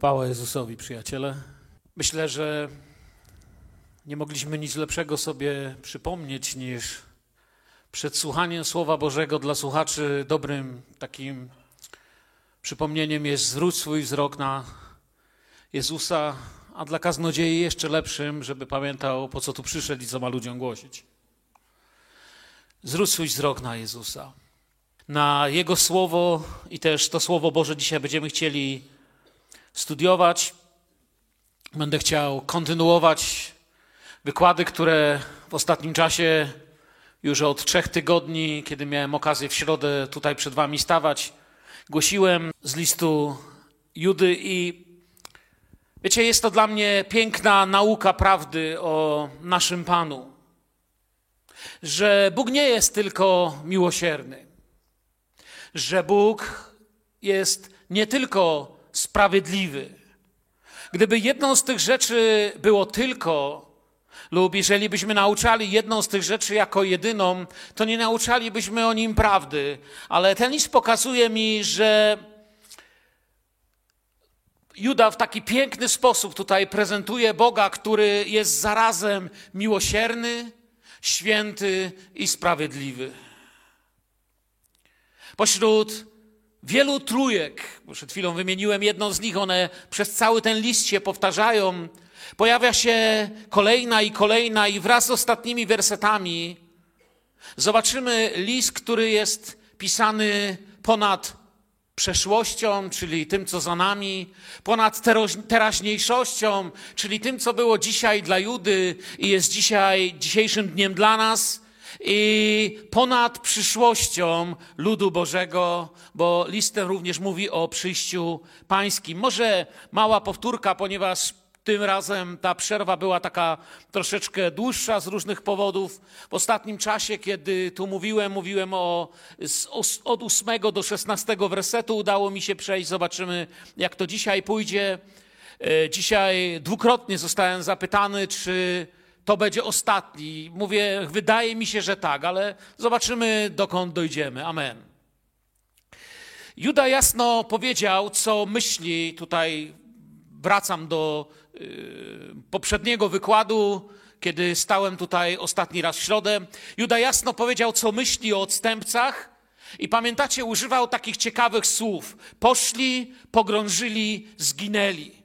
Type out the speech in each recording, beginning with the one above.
Chwała Jezusowi, przyjaciele. Myślę, że nie mogliśmy nic lepszego sobie przypomnieć niż przed słuchaniem Słowa Bożego dla słuchaczy dobrym takim przypomnieniem jest zwróć swój wzrok na Jezusa, a dla kaznodziei jeszcze lepszym, żeby pamiętał, po co tu przyszedł i co ma ludziom głosić. Zwróć swój wzrok na Jezusa, na Jego Słowo i też to Słowo Boże dzisiaj będziemy chcieli studiować. Będę chciał kontynuować wykłady, które w ostatnim czasie, już od trzech tygodni, kiedy miałem okazję w środę tutaj przed Wami stawać, głosiłem z listu Judy i wiecie, jest to dla mnie piękna nauka prawdy o naszym Panu. Że Bóg nie jest tylko miłosierny, że Bóg jest nie tylko sprawiedliwy. Gdyby jedną z tych rzeczy było tylko, lub jeżeli byśmy nauczali jedną z tych rzeczy jako jedyną, to nie nauczalibyśmy o nim prawdy. Ale ten list pokazuje mi, że Juda w taki piękny sposób tutaj prezentuje Boga, który jest zarazem miłosierny, święty i sprawiedliwy. Pośród wielu trójek, przed chwilą wymieniłem jedną z nich, one przez cały ten list się powtarzają. Pojawia się kolejna i kolejna, i wraz z ostatnimi wersetami zobaczymy list, który jest pisany ponad przeszłością, czyli tym, co za nami, ponad teraźniejszością, czyli tym, co było dzisiaj dla Judy i jest dzisiaj, dzisiejszym dniem dla nas i ponad przyszłością ludu Bożego, bo listem również mówi o przyjściu pańskim. Może mała powtórka, ponieważ tym razem ta przerwa była taka troszeczkę dłuższa z różnych powodów. W ostatnim czasie, kiedy tu mówiłem, mówiłem o, od 8 do 16 wersetu. Udało mi się przejść, zobaczymy jak to dzisiaj pójdzie. E, dzisiaj dwukrotnie zostałem zapytany, czy to będzie ostatni. Mówię, wydaje mi się, że tak, ale zobaczymy, dokąd dojdziemy. Amen. Juda jasno powiedział, co myśli. Tutaj wracam do y, poprzedniego wykładu, kiedy stałem tutaj ostatni raz w środę. Juda jasno powiedział, co myśli o odstępcach. I pamiętacie, używał takich ciekawych słów. Poszli, pogrążyli, zginęli.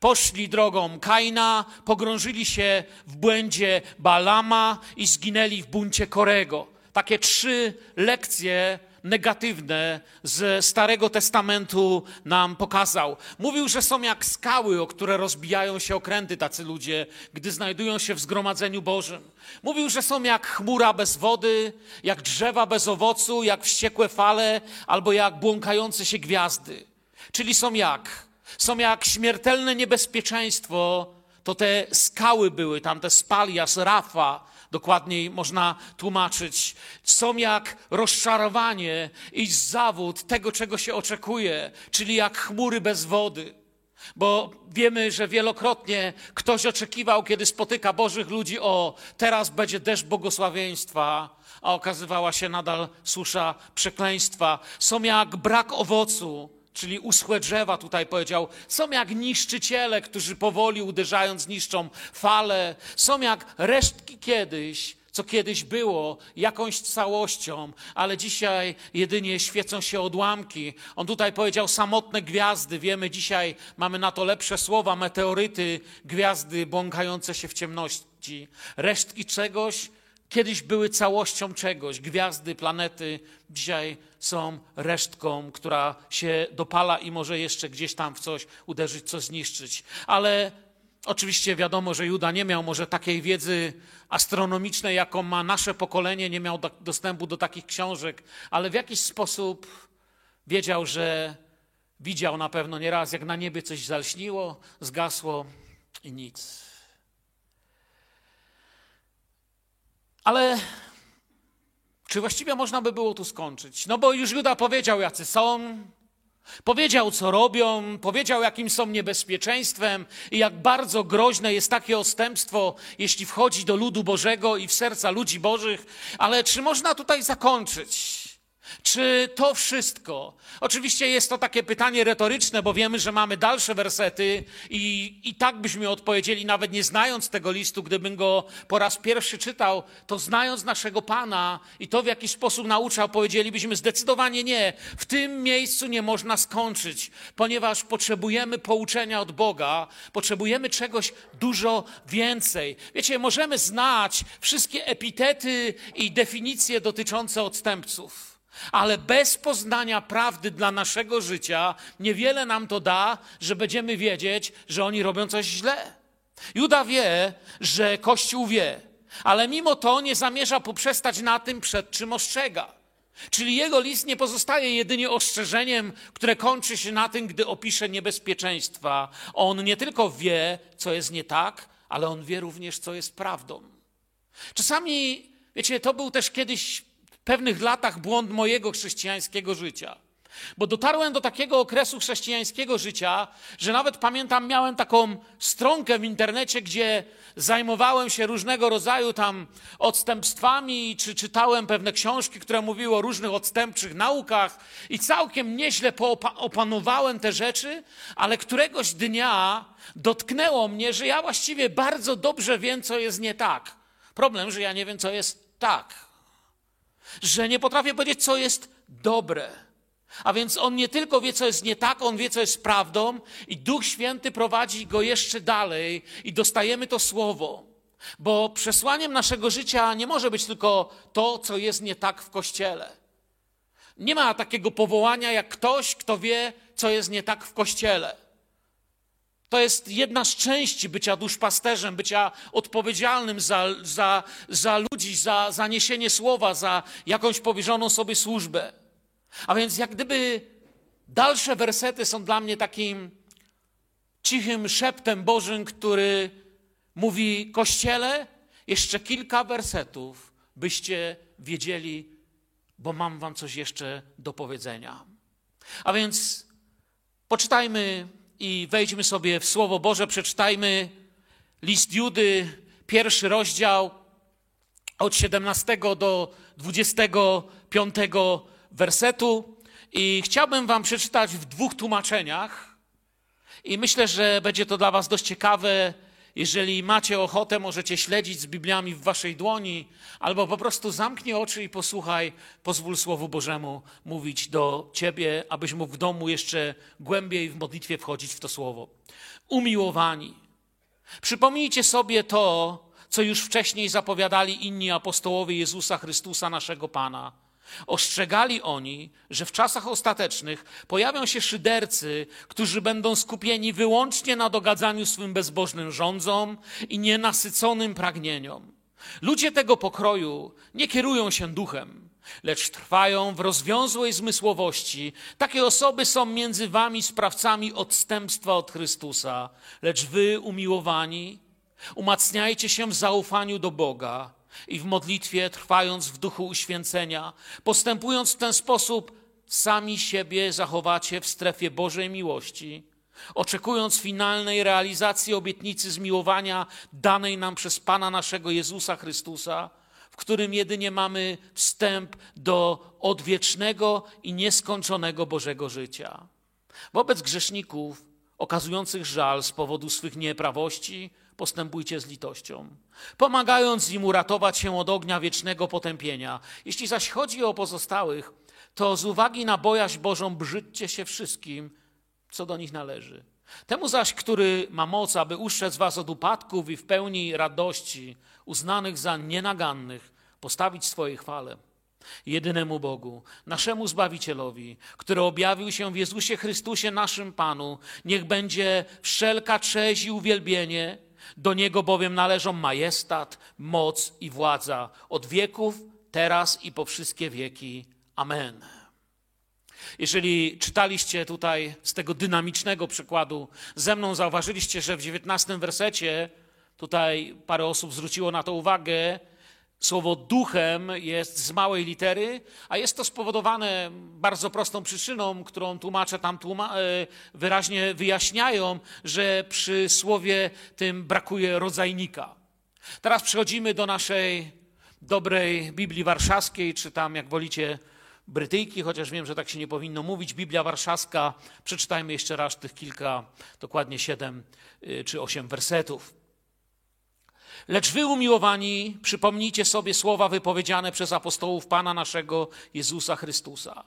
Poszli drogą Kaina, pogrążyli się w błędzie Balama i zginęli w buncie Korego. Takie trzy lekcje negatywne z Starego Testamentu nam pokazał. Mówił, że są jak skały, o które rozbijają się okręty tacy ludzie, gdy znajdują się w zgromadzeniu Bożym. Mówił, że są jak chmura bez wody, jak drzewa bez owocu, jak wściekłe fale albo jak błąkające się gwiazdy. Czyli są jak są jak śmiertelne niebezpieczeństwo, to te skały były, tam te spalias, rafa, dokładniej można tłumaczyć. Są jak rozczarowanie i zawód tego, czego się oczekuje, czyli jak chmury bez wody. Bo wiemy, że wielokrotnie ktoś oczekiwał, kiedy spotyka Bożych ludzi, o teraz będzie deszcz błogosławieństwa, a okazywała się nadal susza przekleństwa. Są jak brak owocu czyli uschłe drzewa, tutaj powiedział, są jak niszczyciele, którzy powoli uderzając niszczą fale, są jak resztki kiedyś, co kiedyś było jakąś całością, ale dzisiaj jedynie świecą się odłamki. On tutaj powiedział samotne gwiazdy. Wiemy, dzisiaj mamy na to lepsze słowa, meteoryty, gwiazdy błąkające się w ciemności. Resztki czegoś, kiedyś były całością czegoś. Gwiazdy, planety dzisiaj są resztką, która się dopala i może jeszcze gdzieś tam w coś uderzyć, coś zniszczyć. Ale oczywiście wiadomo, że Juda nie miał może takiej wiedzy astronomicznej, jaką ma nasze pokolenie, nie miał dostępu do takich książek, ale w jakiś sposób wiedział, że widział na pewno nieraz, jak na niebie coś zalśniło, zgasło i nic. Ale czy właściwie można by było tu skończyć? No bo już Juda powiedział, jacy są, powiedział, co robią, powiedział, jakim są niebezpieczeństwem i jak bardzo groźne jest takie odstępstwo, jeśli wchodzi do ludu Bożego i w serca ludzi Bożych. Ale czy można tutaj zakończyć? Czy to wszystko? Oczywiście jest to takie pytanie retoryczne, bo wiemy, że mamy dalsze wersety i, i tak byśmy odpowiedzieli, nawet nie znając tego listu, gdybym go po raz pierwszy czytał, to znając naszego Pana i to, w jaki sposób nauczał, powiedzielibyśmy zdecydowanie nie. W tym miejscu nie można skończyć, ponieważ potrzebujemy pouczenia od Boga, potrzebujemy czegoś dużo więcej. Wiecie, możemy znać wszystkie epitety i definicje dotyczące odstępców. Ale bez poznania prawdy dla naszego życia niewiele nam to da, że będziemy wiedzieć, że oni robią coś źle. Juda wie, że Kościół wie, ale mimo to nie zamierza poprzestać na tym, przed czym ostrzega. Czyli jego list nie pozostaje jedynie ostrzeżeniem, które kończy się na tym, gdy opisze niebezpieczeństwa. On nie tylko wie, co jest nie tak, ale on wie również, co jest prawdą. Czasami, wiecie, to był też kiedyś pewnych latach błąd mojego chrześcijańskiego życia. Bo dotarłem do takiego okresu chrześcijańskiego życia, że nawet pamiętam, miałem taką stronkę w internecie, gdzie zajmowałem się różnego rodzaju tam odstępstwami, czy czytałem pewne książki, które mówiły o różnych odstępczych naukach i całkiem nieźle opanowałem te rzeczy, ale któregoś dnia dotknęło mnie, że ja właściwie bardzo dobrze wiem, co jest nie tak. Problem, że ja nie wiem, co jest tak że nie potrafię powiedzieć, co jest dobre. A więc on nie tylko wie, co jest nie tak, on wie, co jest prawdą, i Duch Święty prowadzi go jeszcze dalej, i dostajemy to słowo. Bo przesłaniem naszego życia nie może być tylko to, co jest nie tak w kościele. Nie ma takiego powołania jak ktoś, kto wie, co jest nie tak w kościele. To jest jedna z części bycia duszpasterzem, bycia odpowiedzialnym za, za, za ludzi, za, za niesienie słowa, za jakąś powierzoną sobie służbę. A więc jak gdyby dalsze wersety są dla mnie takim cichym szeptem Bożym, który mówi Kościele, jeszcze kilka wersetów, byście wiedzieli, bo mam wam coś jeszcze do powiedzenia. A więc poczytajmy i wejdźmy sobie w Słowo Boże, przeczytajmy list Judy, pierwszy rozdział od 17 do 25 wersetu. I chciałbym Wam przeczytać w dwóch tłumaczeniach. I myślę, że będzie to dla Was dość ciekawe jeżeli macie ochotę, możecie śledzić z Bibliami w waszej dłoni, albo po prostu zamknij oczy i posłuchaj, pozwól Słowu Bożemu mówić do ciebie, abyś mógł w domu jeszcze głębiej w modlitwie wchodzić w to Słowo. Umiłowani. Przypomnijcie sobie to, co już wcześniej zapowiadali inni apostołowie Jezusa Chrystusa, naszego Pana Ostrzegali oni, że w czasach ostatecznych pojawią się szydercy, którzy będą skupieni wyłącznie na dogadzaniu swym bezbożnym rządzom i nienasyconym pragnieniom. Ludzie tego pokroju nie kierują się duchem, lecz trwają w rozwiązłej zmysłowości. Takie osoby są między wami sprawcami odstępstwa od Chrystusa, lecz wy, umiłowani, umacniajcie się w zaufaniu do Boga i w modlitwie, trwając w duchu uświęcenia, postępując w ten sposób, sami siebie zachowacie w strefie Bożej miłości, oczekując finalnej realizacji obietnicy zmiłowania danej nam przez Pana naszego Jezusa Chrystusa, w którym jedynie mamy wstęp do odwiecznego i nieskończonego Bożego życia. Wobec grzeszników okazujących żal z powodu swych nieprawości, postępujcie z litością, pomagając im uratować się od ognia wiecznego potępienia. Jeśli zaś chodzi o pozostałych, to z uwagi na bojaźń Bożą brzydźcie się wszystkim, co do nich należy. Temu zaś, który ma moc, aby uszczec was od upadków i w pełni radości, uznanych za nienagannych, postawić swoje chwale jedynemu Bogu, naszemu Zbawicielowi, który objawił się w Jezusie Chrystusie, naszym Panu. Niech będzie wszelka cześć i uwielbienie do Niego bowiem należą majestat, moc i władza od wieków, teraz i po wszystkie wieki. Amen. Jeżeli czytaliście tutaj z tego dynamicznego przykładu ze mną, zauważyliście, że w dziewiętnastym wersecie, tutaj parę osób zwróciło na to uwagę, Słowo duchem jest z małej litery, a jest to spowodowane bardzo prostą przyczyną, którą tłumacze tam tłuma e, wyraźnie wyjaśniają, że przy słowie tym brakuje rodzajnika. Teraz przechodzimy do naszej dobrej Biblii Warszawskiej, czy tam, jak wolicie, Brytyjki, chociaż wiem, że tak się nie powinno mówić. Biblia Warszawska. Przeczytajmy jeszcze raz tych kilka, dokładnie siedem y, czy osiem wersetów. Lecz wy, umiłowani, przypomnijcie sobie słowa wypowiedziane przez apostołów Pana naszego Jezusa Chrystusa.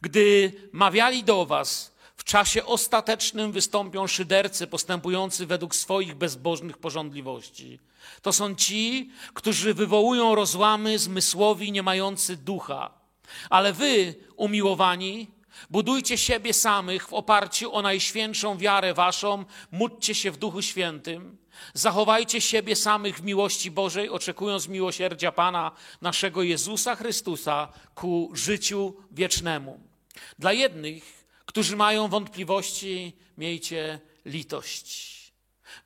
Gdy mawiali do was, w czasie ostatecznym wystąpią szydercy postępujący według swoich bezbożnych porządliwości. To są ci, którzy wywołują rozłamy zmysłowi, nie mający ducha. Ale wy, umiłowani, budujcie siebie samych w oparciu o najświętszą wiarę waszą, módlcie się w Duchu Świętym, zachowajcie siebie samych w miłości Bożej, oczekując miłosierdzia Pana naszego Jezusa Chrystusa ku życiu wiecznemu. Dla jednych, którzy mają wątpliwości, miejcie litość.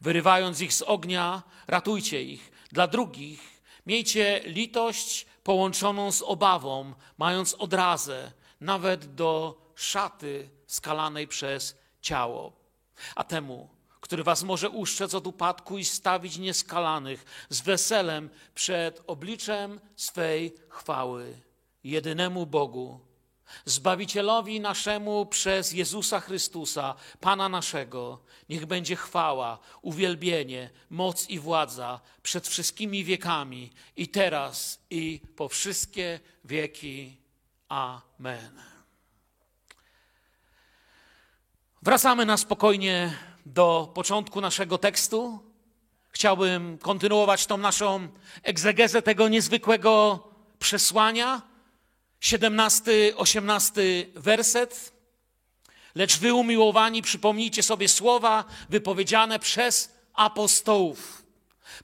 Wyrywając ich z ognia, ratujcie ich. Dla drugich, miejcie litość połączoną z obawą, mając odrazę nawet do szaty skalanej przez ciało. A temu, który was może uszczec od upadku i stawić nieskalanych z weselem przed obliczem swej chwały, jedynemu Bogu, Zbawicielowi naszemu przez Jezusa Chrystusa, Pana naszego, niech będzie chwała, uwielbienie, moc i władza przed wszystkimi wiekami i teraz i po wszystkie wieki. Amen. Wracamy na spokojnie do początku naszego tekstu. Chciałbym kontynuować tą naszą egzegezę tego niezwykłego przesłania 17, 18 werset. Lecz wy umiłowani, przypomnijcie sobie słowa wypowiedziane przez apostołów.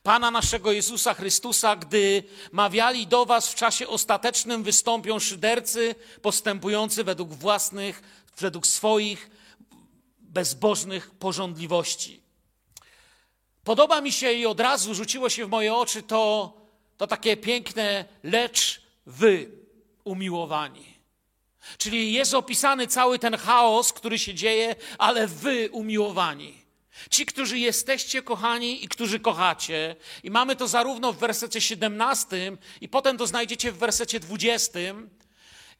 Pana naszego Jezusa Chrystusa, gdy mawiali do was w czasie ostatecznym, wystąpią szydercy postępujący według własnych, według swoich bezbożnych porządliwości. Podoba mi się i od razu rzuciło się w moje oczy to, to takie piękne lecz wy umiłowani. Czyli jest opisany cały ten chaos, który się dzieje, ale wy umiłowani. Ci, którzy jesteście kochani i którzy kochacie. I mamy to zarówno w wersecie 17 i potem to znajdziecie w wersecie 20.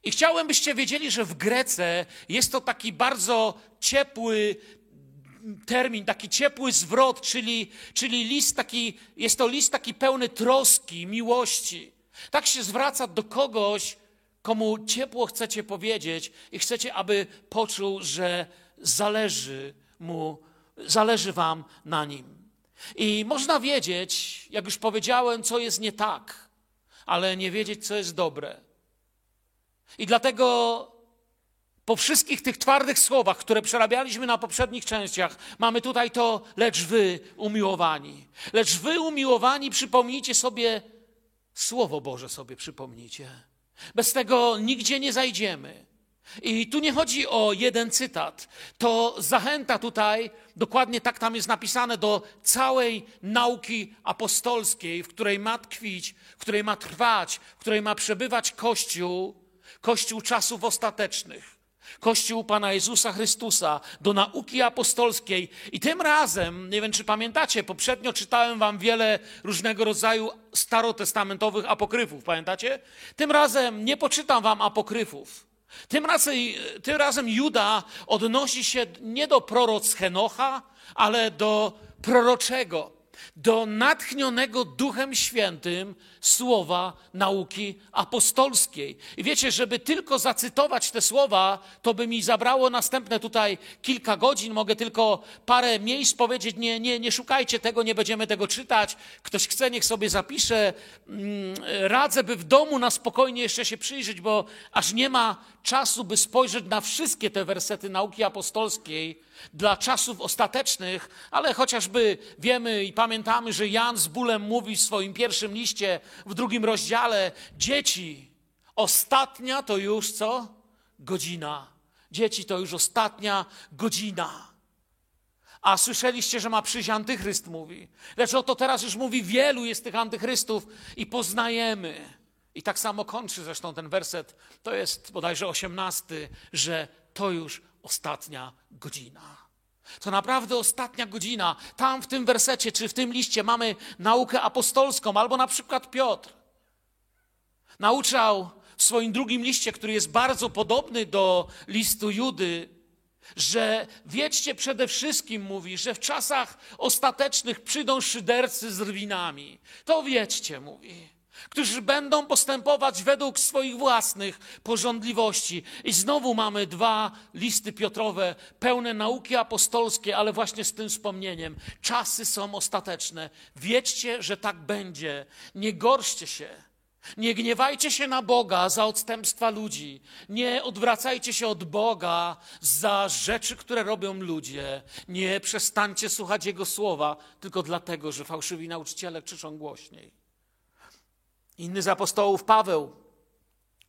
I chciałem, byście wiedzieli, że w Grece jest to taki bardzo ciepły termin, taki ciepły zwrot, czyli, czyli list taki, jest to list taki pełny troski, miłości. Tak się zwraca do kogoś, komu ciepło chcecie powiedzieć i chcecie, aby poczuł, że zależy mu, zależy wam na nim. I można wiedzieć, jak już powiedziałem, co jest nie tak, ale nie wiedzieć, co jest dobre. I dlatego po wszystkich tych twardych słowach, które przerabialiśmy na poprzednich częściach, mamy tutaj to, lecz wy umiłowani. Lecz wy umiłowani, przypomnijcie sobie, Słowo Boże sobie przypomnijcie. Bez tego nigdzie nie zajdziemy. I tu nie chodzi o jeden cytat. To zachęta tutaj, dokładnie tak tam jest napisane, do całej nauki apostolskiej, w której ma tkwić, w której ma trwać, w której ma przebywać Kościół, Kościół czasów ostatecznych. Kościół Pana Jezusa Chrystusa, do nauki apostolskiej. I tym razem, nie wiem czy pamiętacie, poprzednio czytałem wam wiele różnego rodzaju starotestamentowych apokryfów, pamiętacie? Tym razem nie poczytam wam apokryfów. Tym razem, tym razem Juda odnosi się nie do proroc Henocha, ale do proroczego do natchnionego Duchem Świętym słowa nauki apostolskiej. I wiecie, żeby tylko zacytować te słowa, to by mi zabrało następne tutaj kilka godzin. Mogę tylko parę miejsc powiedzieć, nie, nie, nie szukajcie tego, nie będziemy tego czytać. Ktoś chce, niech sobie zapisze. Mm, radzę, by w domu na spokojnie jeszcze się przyjrzeć, bo aż nie ma czasu, by spojrzeć na wszystkie te wersety nauki apostolskiej dla czasów ostatecznych, ale chociażby wiemy i pamiętamy, że Jan z bólem mówi w swoim pierwszym liście, w drugim rozdziale, dzieci, ostatnia to już co? Godzina. Dzieci to już ostatnia godzina. A słyszeliście, że ma przyjść antychryst, mówi. Lecz oto teraz już mówi, wielu jest tych antychrystów i poznajemy. I tak samo kończy zresztą ten werset, to jest bodajże osiemnasty, że to już ostatnia godzina. To naprawdę ostatnia godzina. Tam w tym wersecie czy w tym liście mamy naukę apostolską, albo na przykład Piotr. Nauczał w swoim drugim liście, który jest bardzo podobny do listu Judy, że wiedźcie przede wszystkim, mówi, że w czasach ostatecznych przyjdą szydercy z rwinami. To wiedźcie, mówi którzy będą postępować według swoich własnych porządliwości. I znowu mamy dwa listy Piotrowe, pełne nauki apostolskie, ale właśnie z tym wspomnieniem. Czasy są ostateczne. Wiedźcie, że tak będzie. Nie gorszcie się. Nie gniewajcie się na Boga za odstępstwa ludzi. Nie odwracajcie się od Boga za rzeczy, które robią ludzie. Nie przestańcie słuchać Jego słowa tylko dlatego, że fałszywi nauczyciele krzyczą głośniej. Inny z apostołów, Paweł,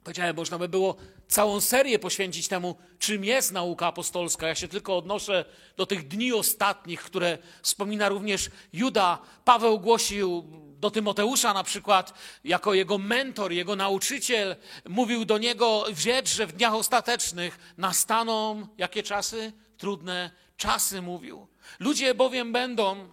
powiedziałem, można by było całą serię poświęcić temu, czym jest nauka apostolska. Ja się tylko odnoszę do tych dni ostatnich, które wspomina również Juda. Paweł głosił do Tymoteusza na przykład, jako jego mentor, jego nauczyciel, mówił do niego, wiedz, że w dniach ostatecznych nastaną jakie czasy? Trudne czasy, mówił. Ludzie bowiem będą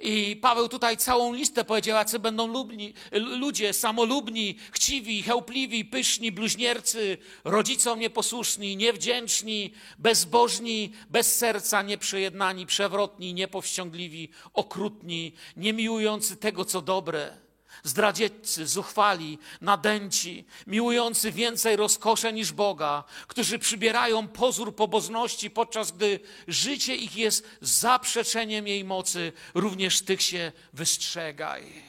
i Paweł tutaj całą listę powiedział, jacy będą lubni, ludzie samolubni, chciwi, chełpliwi, pyszni, bluźniercy, rodzicom nieposłuszni, niewdzięczni, bezbożni, bez serca, nieprzejednani, przewrotni, niepowściągliwi, okrutni, niemiłujący tego, co dobre zdradzieccy, zuchwali, nadęci, miłujący więcej rozkosze niż Boga, którzy przybierają pozór pobożności, podczas gdy życie ich jest zaprzeczeniem jej mocy, również tych się wystrzegaj.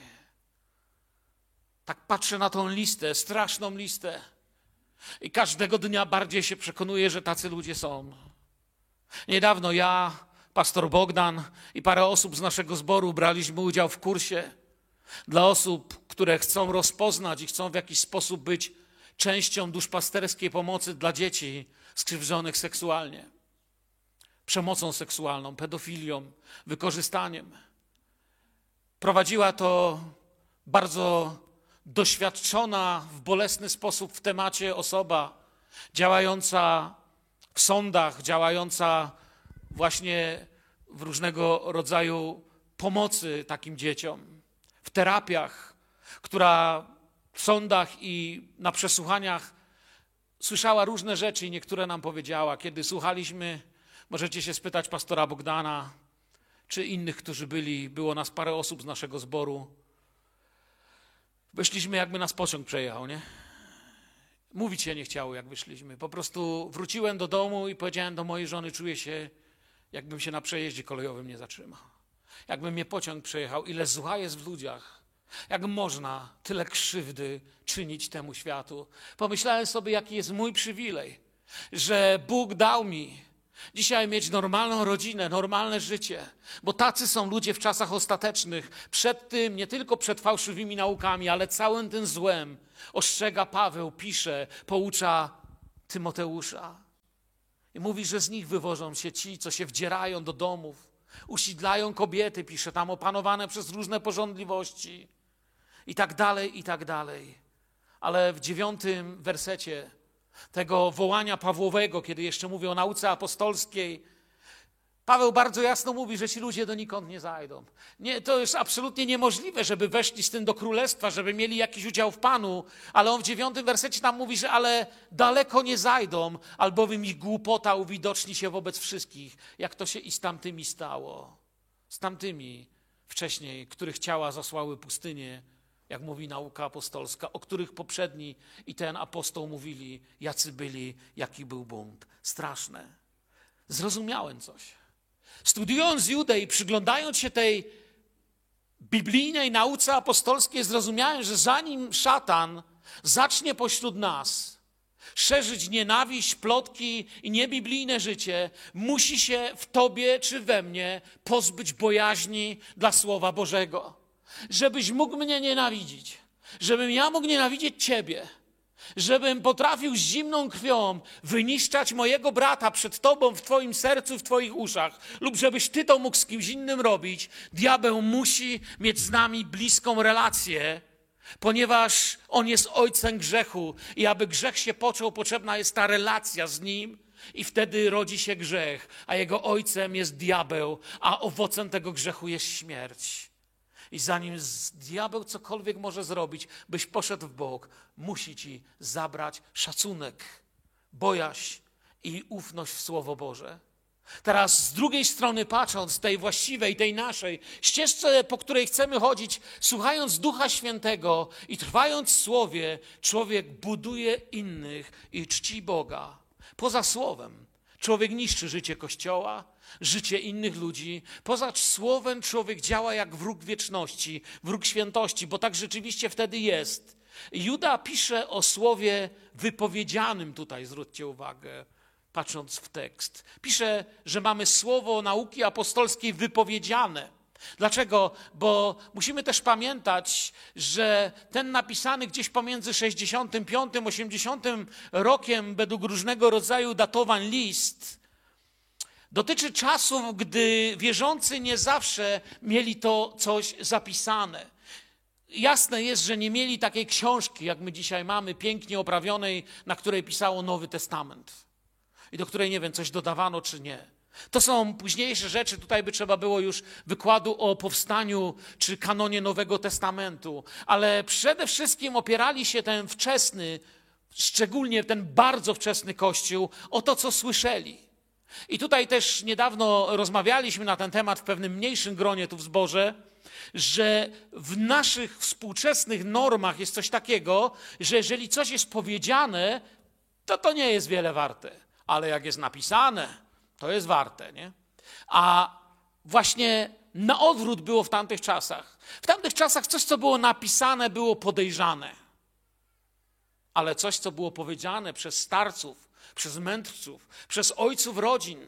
Tak patrzę na tą listę, straszną listę. I każdego dnia bardziej się przekonuję, że tacy ludzie są. Niedawno ja, pastor Bogdan i parę osób z naszego zboru braliśmy udział w kursie dla osób, które chcą rozpoznać i chcą w jakiś sposób być częścią duszpasterskiej pomocy dla dzieci skrzywdzonych seksualnie, przemocą seksualną, pedofilią, wykorzystaniem. Prowadziła to bardzo doświadczona w bolesny sposób w temacie osoba działająca w sądach, działająca właśnie w różnego rodzaju pomocy takim dzieciom w terapiach, która w sądach i na przesłuchaniach słyszała różne rzeczy i niektóre nam powiedziała. Kiedy słuchaliśmy, możecie się spytać pastora Bogdana czy innych, którzy byli, było nas parę osób z naszego zboru. Wyszliśmy, jakby nas pociąg przejechał, nie? Mówić się nie chciało, jak wyszliśmy. Po prostu wróciłem do domu i powiedziałem do mojej żony, czuję się, jakbym się na przejeździe kolejowym nie zatrzymał jakby mnie pociąg przejechał, ile zła jest w ludziach. Jak można tyle krzywdy czynić temu światu? Pomyślałem sobie, jaki jest mój przywilej, że Bóg dał mi dzisiaj mieć normalną rodzinę, normalne życie, bo tacy są ludzie w czasach ostatecznych. Przed tym, nie tylko przed fałszywymi naukami, ale całym tym złem ostrzega Paweł, pisze, poucza Tymoteusza. I mówi, że z nich wywożą się ci, co się wdzierają do domów, usidlają kobiety, pisze tam, opanowane przez różne porządliwości i tak dalej, i tak dalej. Ale w dziewiątym wersecie tego wołania Pawłowego, kiedy jeszcze mówi o nauce apostolskiej, Paweł bardzo jasno mówi, że ci ludzie donikąd nie zajdą. Nie, to jest absolutnie niemożliwe, żeby weszli z tym do królestwa, żeby mieli jakiś udział w Panu, ale on w dziewiątym wersecie tam mówi, że ale daleko nie zajdą, albowiem ich głupota uwidoczni się wobec wszystkich, jak to się i z tamtymi stało. Z tamtymi wcześniej, których ciała zasłały pustynię, jak mówi nauka apostolska, o których poprzedni i ten apostoł mówili, jacy byli, jaki był bunt. Straszne. Zrozumiałem coś. Studiując Judę i przyglądając się tej biblijnej nauce apostolskiej, zrozumiałem, że zanim szatan zacznie pośród nas szerzyć nienawiść, plotki i niebiblijne życie, musi się w tobie czy we mnie pozbyć bojaźni dla Słowa Bożego. Żebyś mógł mnie nienawidzić, żebym ja mógł nienawidzieć ciebie żebym potrafił z zimną krwią wyniszczać mojego brata przed Tobą w Twoim sercu, w Twoich uszach, lub żebyś Ty to mógł z kimś innym robić, diabeł musi mieć z nami bliską relację, ponieważ on jest ojcem grzechu i aby grzech się począł, potrzebna jest ta relacja z nim. I wtedy rodzi się grzech, a jego ojcem jest diabeł, a owocem tego grzechu jest śmierć. I zanim diabeł cokolwiek może zrobić, byś poszedł w bok, musi ci zabrać szacunek, bojaźń i ufność w Słowo Boże. Teraz z drugiej strony patrząc, tej właściwej, tej naszej ścieżce, po której chcemy chodzić, słuchając Ducha Świętego i trwając w Słowie, człowiek buduje innych i czci Boga. Poza Słowem człowiek niszczy życie Kościoła, życie innych ludzi. Poza Słowem człowiek działa jak wróg wieczności, wróg świętości, bo tak rzeczywiście wtedy jest. Juda pisze o Słowie wypowiedzianym tutaj, zwróćcie uwagę patrząc w tekst. Pisze, że mamy słowo nauki apostolskiej wypowiedziane. Dlaczego? Bo musimy też pamiętać, że ten napisany gdzieś pomiędzy 65 80 rokiem, według różnego rodzaju datowań list, dotyczy czasów, gdy wierzący nie zawsze mieli to coś zapisane. Jasne jest, że nie mieli takiej książki, jak my dzisiaj mamy, pięknie oprawionej, na której pisało Nowy Testament i do której nie wiem, coś dodawano czy nie. To są późniejsze rzeczy, tutaj by trzeba było już wykładu o powstaniu czy kanonie Nowego Testamentu, ale przede wszystkim opierali się ten wczesny, szczególnie ten bardzo wczesny Kościół, o to, co słyszeli. I tutaj też niedawno rozmawialiśmy na ten temat w pewnym mniejszym gronie tu w zborze, że w naszych współczesnych normach jest coś takiego, że jeżeli coś jest powiedziane, to to nie jest wiele warte. Ale jak jest napisane, to jest warte, nie? A właśnie na odwrót było w tamtych czasach. W tamtych czasach coś, co było napisane, było podejrzane. Ale coś, co było powiedziane przez starców, przez mędrców, przez ojców rodzin,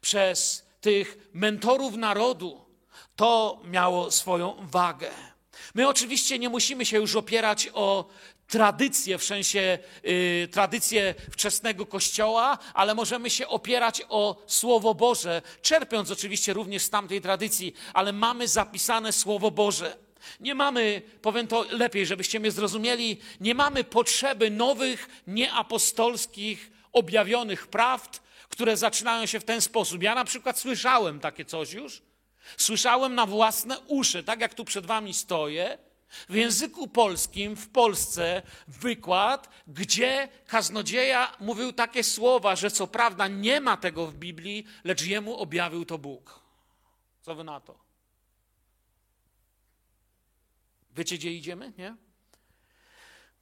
przez tych mentorów narodu, to miało swoją wagę. My oczywiście nie musimy się już opierać o tradycję, w sensie y, tradycję wczesnego Kościoła, ale możemy się opierać o Słowo Boże, czerpiąc oczywiście również z tamtej tradycji, ale mamy zapisane Słowo Boże. Nie mamy, powiem to lepiej, żebyście mnie zrozumieli, nie mamy potrzeby nowych, nieapostolskich, objawionych prawd, które zaczynają się w ten sposób. Ja na przykład słyszałem takie coś już, Słyszałem na własne uszy, tak jak tu przed wami stoję, w języku polskim w Polsce wykład, gdzie kaznodzieja mówił takie słowa, że co prawda nie ma tego w Biblii, lecz jemu objawił to Bóg. Co wy na to? Wiecie, gdzie idziemy? Nie?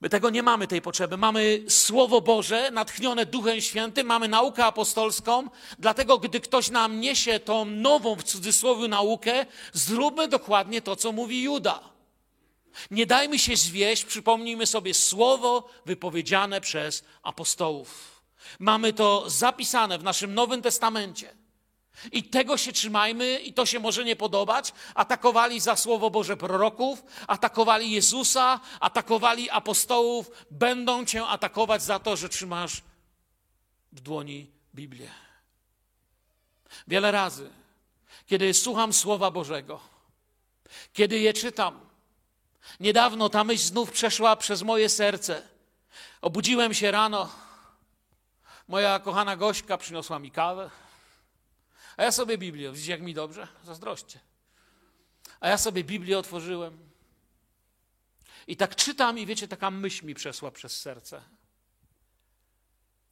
My tego nie mamy, tej potrzeby. Mamy Słowo Boże natchnione Duchem Świętym, mamy naukę apostolską, dlatego gdy ktoś nam niesie tą nową, w cudzysłowie, naukę, zróbmy dokładnie to, co mówi Juda. Nie dajmy się zwieść, przypomnijmy sobie słowo wypowiedziane przez apostołów. Mamy to zapisane w naszym Nowym Testamencie. I tego się trzymajmy, i to się może nie podobać. Atakowali za Słowo Boże proroków, atakowali Jezusa, atakowali apostołów, będą cię atakować za to, że trzymasz w dłoni Biblię. Wiele razy, kiedy słucham Słowa Bożego, kiedy je czytam, niedawno ta myśl znów przeszła przez moje serce. Obudziłem się rano, moja kochana gośka przyniosła mi kawę. A ja sobie Biblię, widzicie jak mi dobrze? Zazdroście. A ja sobie Biblię otworzyłem. I tak czytam i wiecie, taka myśl mi przeszła przez serce.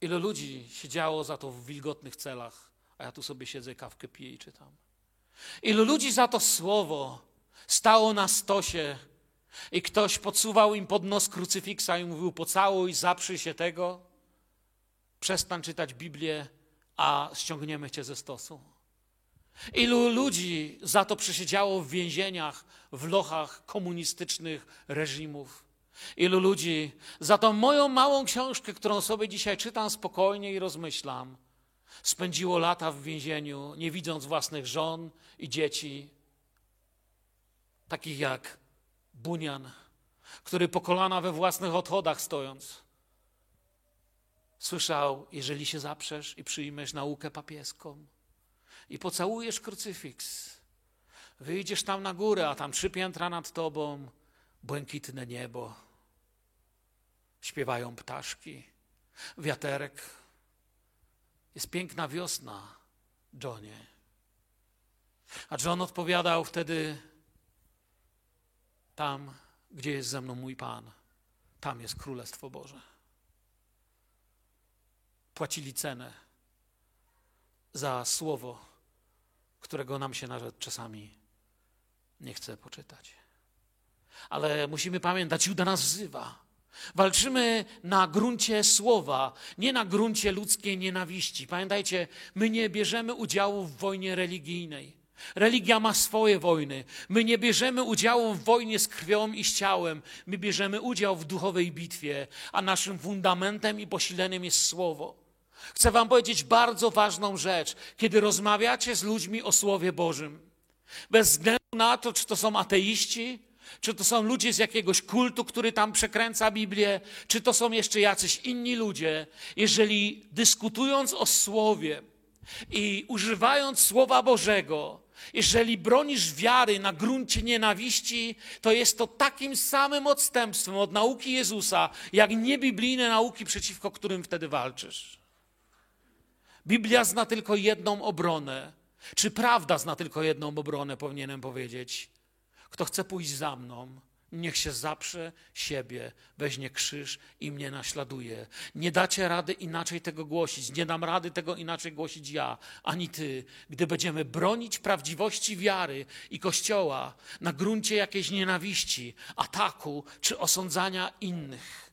Ilu ludzi siedziało za to w wilgotnych celach, a ja tu sobie siedzę, kawkę piję i czytam. Ilu ludzi za to słowo stało na stosie i ktoś podsuwał im pod nos krucyfiksa i mówił pocałuj, zaprzyj się tego, przestań czytać Biblię, a ściągniemy cię ze stosu. Ilu ludzi za to przesiedziało w więzieniach, w lochach komunistycznych reżimów. Ilu ludzi za tą moją małą książkę, którą sobie dzisiaj czytam spokojnie i rozmyślam, spędziło lata w więzieniu, nie widząc własnych żon i dzieci, takich jak Bunian, który po kolana we własnych odchodach stojąc, słyszał, jeżeli się zaprzesz i przyjmiesz naukę papieską i pocałujesz krucyfiks, wyjdziesz tam na górę, a tam trzy piętra nad tobą błękitne niebo, śpiewają ptaszki, wiaterek. Jest piękna wiosna, Johnie. A John odpowiadał wtedy, Tam, gdzie jest ze mną mój Pan, tam jest Królestwo Boże. Płacili cenę za słowo, którego nam się nawet czasami nie chce poczytać. Ale musimy pamiętać, Juda nas wzywa. Walczymy na gruncie słowa, nie na gruncie ludzkiej nienawiści. Pamiętajcie, my nie bierzemy udziału w wojnie religijnej. Religia ma swoje wojny. My nie bierzemy udziału w wojnie z krwią i z ciałem. My bierzemy udział w duchowej bitwie, a naszym fundamentem i posileniem jest słowo. Chcę Wam powiedzieć bardzo ważną rzecz, kiedy rozmawiacie z ludźmi o Słowie Bożym. Bez względu na to, czy to są ateiści, czy to są ludzie z jakiegoś kultu, który tam przekręca Biblię, czy to są jeszcze jacyś inni ludzie, jeżeli dyskutując o Słowie i używając Słowa Bożego, jeżeli bronisz wiary na gruncie nienawiści, to jest to takim samym odstępstwem od nauki Jezusa, jak niebiblijne nauki, przeciwko którym wtedy walczysz. Biblia zna tylko jedną obronę. Czy prawda zna tylko jedną obronę, powinienem powiedzieć. Kto chce pójść za mną, niech się zaprze siebie, weźmie krzyż i mnie naśladuje. Nie dacie rady inaczej tego głosić, nie dam rady tego inaczej głosić ja, ani ty, gdy będziemy bronić prawdziwości wiary i Kościoła na gruncie jakiejś nienawiści, ataku czy osądzania innych.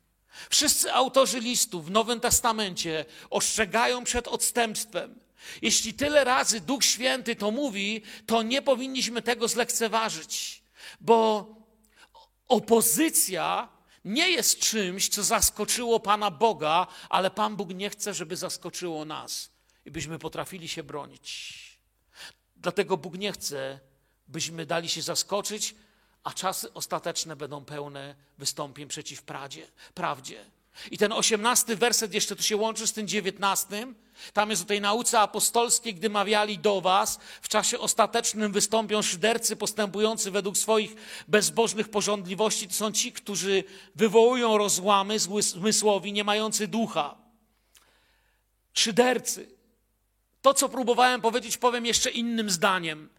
Wszyscy autorzy listów w Nowym Testamencie ostrzegają przed odstępstwem. Jeśli tyle razy Duch Święty to mówi, to nie powinniśmy tego zlekceważyć, bo opozycja nie jest czymś, co zaskoczyło Pana Boga, ale Pan Bóg nie chce, żeby zaskoczyło nas i byśmy potrafili się bronić. Dlatego Bóg nie chce, byśmy dali się zaskoczyć, a czasy ostateczne będą pełne wystąpień przeciw prawdzie. I ten osiemnasty werset jeszcze tu się łączy z tym dziewiętnastym. Tam jest o tej nauce apostolskiej, gdy mawiali do was, w czasie ostatecznym wystąpią szydercy postępujący według swoich bezbożnych porządliwości. To są ci, którzy wywołują rozłamy zmysłowi, nie mający ducha. Szydercy. To, co próbowałem powiedzieć, powiem jeszcze innym zdaniem.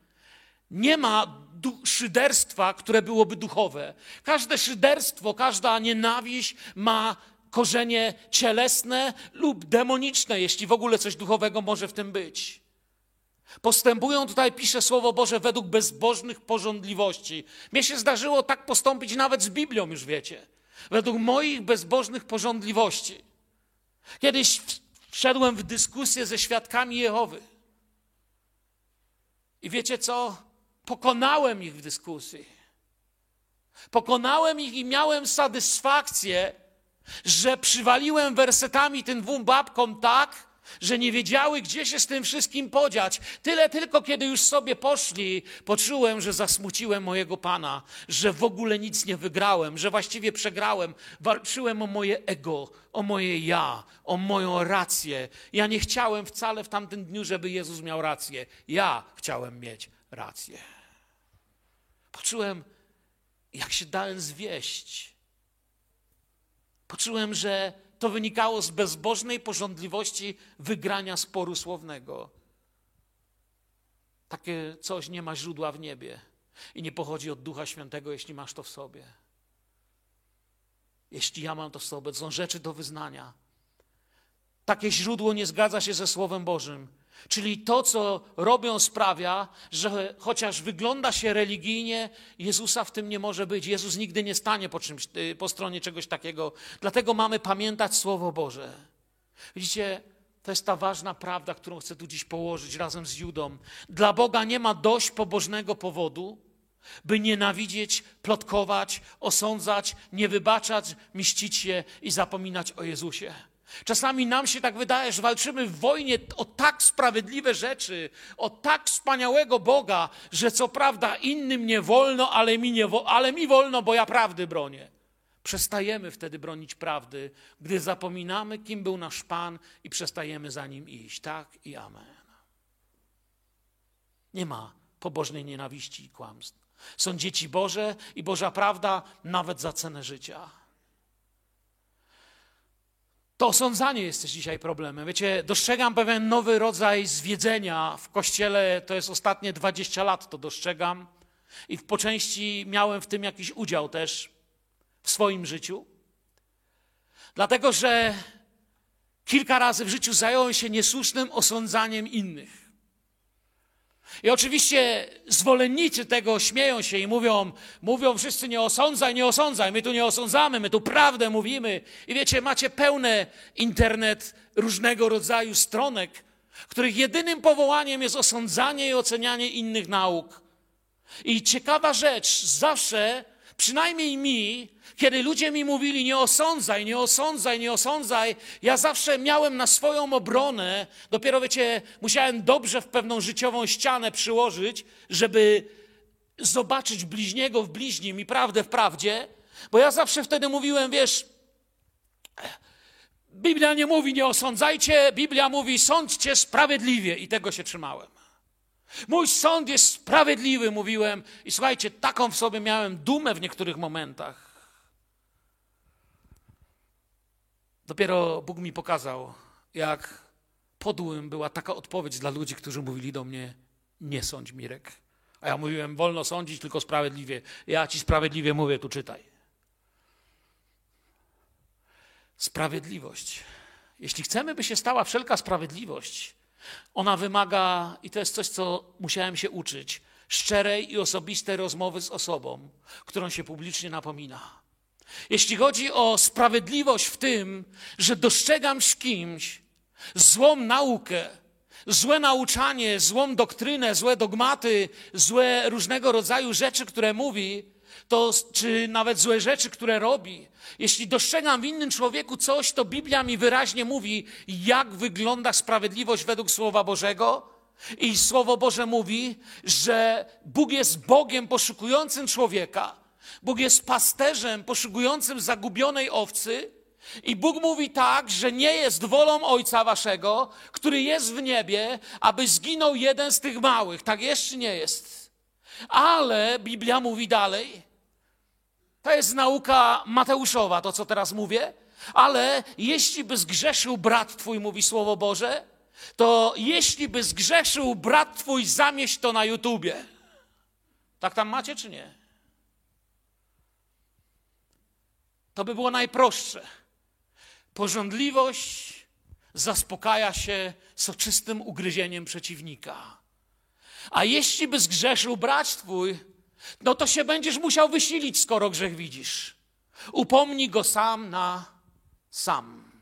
Nie ma szyderstwa, które byłoby duchowe. Każde szyderstwo, każda nienawiść ma korzenie cielesne lub demoniczne, jeśli w ogóle coś duchowego może w tym być. Postępują tutaj, pisze Słowo Boże, według bezbożnych porządliwości. Mnie się zdarzyło tak postąpić nawet z Biblią, już wiecie. Według moich bezbożnych porządliwości. Kiedyś wszedłem w dyskusję ze świadkami Jehowy. I wiecie co? Pokonałem ich w dyskusji. Pokonałem ich i miałem satysfakcję, że przywaliłem wersetami tym dwóm babkom tak, że nie wiedziały, gdzie się z tym wszystkim podziać. Tyle tylko, kiedy już sobie poszli, poczułem, że zasmuciłem mojego Pana, że w ogóle nic nie wygrałem, że właściwie przegrałem. Walczyłem o moje ego, o moje ja, o moją rację. Ja nie chciałem wcale w tamtym dniu, żeby Jezus miał rację. Ja chciałem mieć rację. Poczułem, jak się dałem zwieść. Poczułem, że to wynikało z bezbożnej porządliwości wygrania sporu słownego. Takie coś nie ma źródła w niebie i nie pochodzi od Ducha Świętego, jeśli masz to w sobie. Jeśli ja mam to w sobie, to są rzeczy do wyznania. Takie źródło nie zgadza się ze Słowem Bożym. Czyli to, co robią, sprawia, że chociaż wygląda się religijnie, Jezusa w tym nie może być. Jezus nigdy nie stanie po, czymś, y, po stronie czegoś takiego. Dlatego mamy pamiętać Słowo Boże. Widzicie, to jest ta ważna prawda, którą chcę tu dziś położyć razem z Judą. Dla Boga nie ma dość pobożnego powodu, by nienawidzieć, plotkować, osądzać, nie wybaczać, mścić się i zapominać o Jezusie. Czasami nam się tak wydaje, że walczymy w wojnie o tak sprawiedliwe rzeczy, o tak wspaniałego Boga, że co prawda innym nie wolno, ale mi, nie ale mi wolno, bo ja prawdy bronię. Przestajemy wtedy bronić prawdy, gdy zapominamy, kim był nasz Pan i przestajemy za nim iść. Tak i amen. Nie ma pobożnej nienawiści i kłamstw. Są dzieci Boże i Boża prawda nawet za cenę życia. To osądzanie jest też dzisiaj problemem. Wiecie, dostrzegam pewien nowy rodzaj zwiedzenia w kościele, to jest ostatnie 20 lat, to dostrzegam. i po części miałem w tym jakiś udział też w swoim życiu. Dlatego, że kilka razy w życiu zająłem się niesłusznym osądzaniem innych. I oczywiście zwolennicy tego śmieją się i mówią, mówią wszyscy nie osądzaj, nie osądzaj, my tu nie osądzamy, my tu prawdę mówimy. I wiecie, macie pełne internet różnego rodzaju stronek, których jedynym powołaniem jest osądzanie i ocenianie innych nauk. I ciekawa rzecz, zawsze, przynajmniej mi, kiedy ludzie mi mówili nie osądzaj, nie osądzaj, nie osądzaj, ja zawsze miałem na swoją obronę, dopiero wiecie, musiałem dobrze w pewną życiową ścianę przyłożyć, żeby zobaczyć bliźniego w bliźnim i prawdę w prawdzie, bo ja zawsze wtedy mówiłem, wiesz, Biblia nie mówi nie osądzajcie, Biblia mówi sądźcie sprawiedliwie i tego się trzymałem. Mój sąd jest sprawiedliwy, mówiłem i słuchajcie, taką w sobie miałem dumę w niektórych momentach. Dopiero Bóg mi pokazał, jak podłym była taka odpowiedź dla ludzi, którzy mówili do mnie: Nie sądź, Mirek. A ja mówiłem: Wolno sądzić, tylko sprawiedliwie. Ja ci sprawiedliwie mówię, tu czytaj. Sprawiedliwość. Jeśli chcemy, by się stała wszelka sprawiedliwość, ona wymaga, i to jest coś, co musiałem się uczyć, szczerej i osobistej rozmowy z osobą, którą się publicznie napomina. Jeśli chodzi o sprawiedliwość w tym, że dostrzegam z kimś złą naukę, złe nauczanie, złą doktrynę, złe dogmaty, złe różnego rodzaju rzeczy, które mówi, to, czy nawet złe rzeczy, które robi. Jeśli dostrzegam w innym człowieku coś, to Biblia mi wyraźnie mówi, jak wygląda sprawiedliwość według Słowa Bożego. I Słowo Boże mówi, że Bóg jest Bogiem poszukującym człowieka Bóg jest pasterzem poszukującym zagubionej owcy. I Bóg mówi tak, że nie jest wolą Ojca Waszego, który jest w niebie, aby zginął jeden z tych małych. Tak jest czy nie jest? Ale Biblia mówi dalej. To jest nauka Mateuszowa, to co teraz mówię. Ale jeśli by zgrzeszył brat Twój, mówi Słowo Boże, to jeśli by zgrzeszył brat Twój, zamieść to na YouTubie. Tak tam macie czy nie? To by było najprostsze. Porządliwość zaspokaja się soczystym ugryzieniem przeciwnika. A jeśli by zgrzeszył brać twój, no to się będziesz musiał wysilić, skoro grzech widzisz. Upomnij go sam na sam.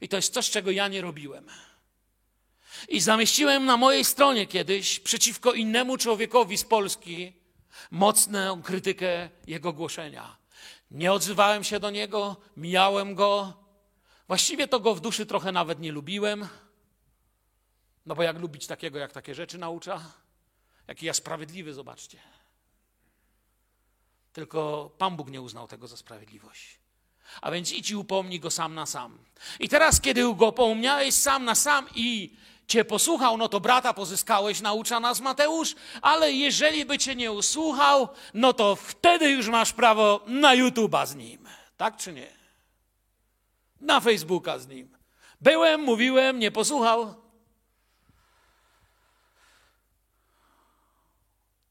I to jest coś, czego ja nie robiłem. I zamieściłem na mojej stronie kiedyś przeciwko innemu człowiekowi z Polski mocną krytykę jego głoszenia. Nie odzywałem się do niego, mijałem go. Właściwie to go w duszy trochę nawet nie lubiłem. No bo jak lubić takiego, jak takie rzeczy naucza? Jaki ja sprawiedliwy, zobaczcie. Tylko Pan Bóg nie uznał tego za sprawiedliwość. A więc idź i upomnij go sam na sam. I teraz, kiedy go upomniałeś sam na sam i cię posłuchał, no to brata pozyskałeś, naucza nas Mateusz, ale jeżeli by cię nie usłuchał, no to wtedy już masz prawo na YouTube'a z nim. Tak czy nie? Na Facebooka z nim. Byłem, mówiłem, nie posłuchał.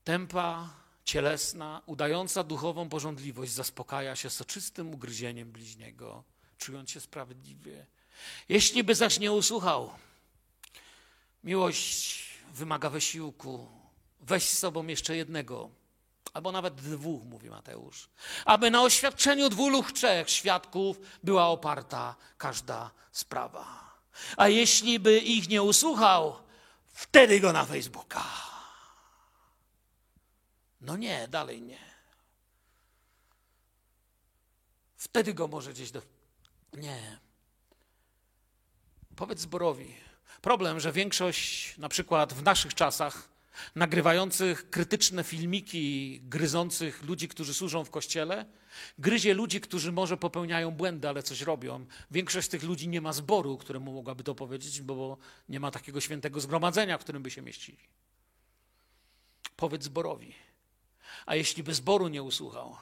Tempa cielesna, udająca duchową porządliwość, zaspokaja się soczystym ugryzieniem bliźniego, czując się sprawiedliwie. Jeśli by zaś nie usłuchał, Miłość wymaga wysiłku. Weź z sobą jeszcze jednego, albo nawet dwóch, mówi Mateusz, aby na oświadczeniu dwóch lub trzech świadków była oparta każda sprawa. A jeśli by ich nie usłuchał, wtedy go na Facebooka. No nie, dalej nie. Wtedy go może gdzieś do. Nie. Powiedz zborowi, Problem, że większość, na przykład w naszych czasach, nagrywających krytyczne filmiki, gryzących ludzi, którzy służą w kościele, gryzie ludzi, którzy może popełniają błędy, ale coś robią. Większość tych ludzi nie ma zboru, któremu mogłaby to powiedzieć, bo nie ma takiego świętego zgromadzenia, w którym by się mieścili. Powiedz zborowi. A jeśli by zboru nie usłuchał,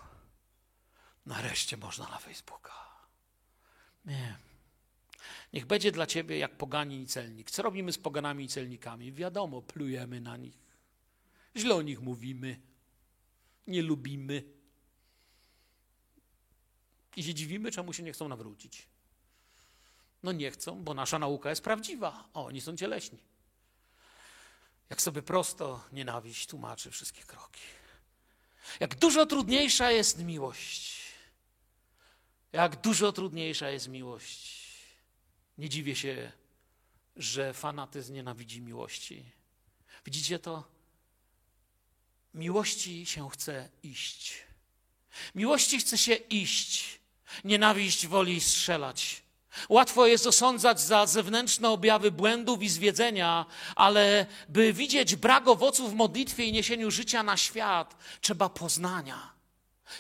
nareszcie można na Facebooka. Nie. Niech będzie dla ciebie jak poganin i celnik. Co robimy z poganami i celnikami? Wiadomo, plujemy na nich. Źle o nich mówimy. nie lubimy. I się dziwimy, czemu się nie chcą nawrócić. No nie chcą, bo nasza nauka jest prawdziwa, a oni są cieleśni. Jak sobie prosto nienawiść tłumaczy wszystkie kroki. Jak dużo trudniejsza jest miłość. Jak dużo trudniejsza jest miłość. Nie dziwię się, że fanatyzm nienawidzi miłości. Widzicie to? Miłości się chce iść. Miłości chce się iść. Nienawiść woli strzelać. Łatwo jest osądzać za zewnętrzne objawy błędów i zwiedzenia, ale by widzieć brak owoców w modlitwie i niesieniu życia na świat, trzeba poznania.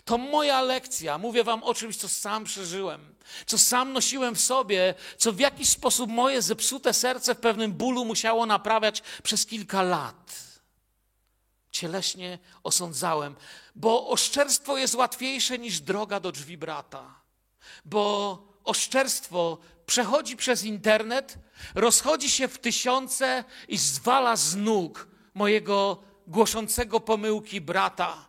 To moja lekcja. Mówię wam o czymś, co sam przeżyłem, co sam nosiłem w sobie, co w jakiś sposób moje zepsute serce w pewnym bólu musiało naprawiać przez kilka lat. Cieleśnie osądzałem, bo oszczerstwo jest łatwiejsze niż droga do drzwi brata. Bo oszczerstwo przechodzi przez internet, rozchodzi się w tysiące i zwala z nóg mojego głoszącego pomyłki brata.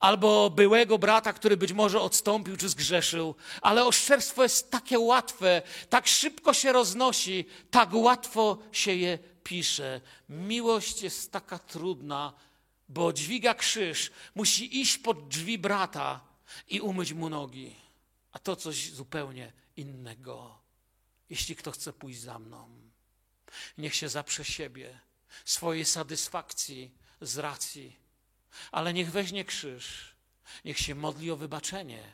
Albo byłego brata, który być może odstąpił czy zgrzeszył, ale oszczerstwo jest takie łatwe, tak szybko się roznosi, tak łatwo się je pisze. Miłość jest taka trudna, bo dźwiga krzyż, musi iść pod drzwi brata i umyć mu nogi a to coś zupełnie innego. Jeśli kto chce pójść za mną, niech się zaprze siebie, swojej satysfakcji z racji, ale niech weźmie krzyż, niech się modli o wybaczenie,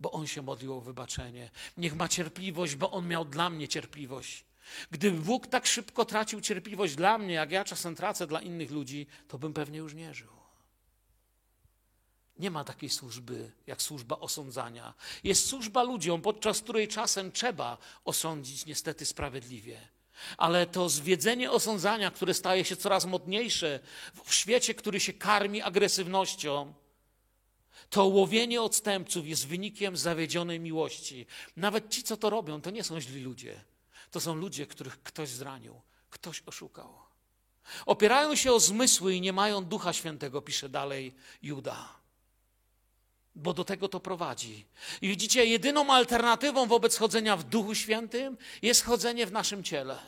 bo on się modlił o wybaczenie. Niech ma cierpliwość, bo on miał dla mnie cierpliwość. Gdyby Bóg tak szybko tracił cierpliwość dla mnie, jak ja czasem tracę dla innych ludzi, to bym pewnie już nie żył. Nie ma takiej służby jak służba osądzania. Jest służba ludziom, podczas której czasem trzeba osądzić niestety sprawiedliwie. Ale to zwiedzenie osądzania, które staje się coraz modniejsze w świecie, który się karmi agresywnością, to łowienie odstępców jest wynikiem zawiedzionej miłości. Nawet ci, co to robią, to nie są źli ludzie. To są ludzie, których ktoś zranił, ktoś oszukał. Opierają się o zmysły i nie mają Ducha Świętego, pisze dalej Juda bo do tego to prowadzi. I widzicie, jedyną alternatywą wobec chodzenia w Duchu Świętym jest chodzenie w naszym ciele.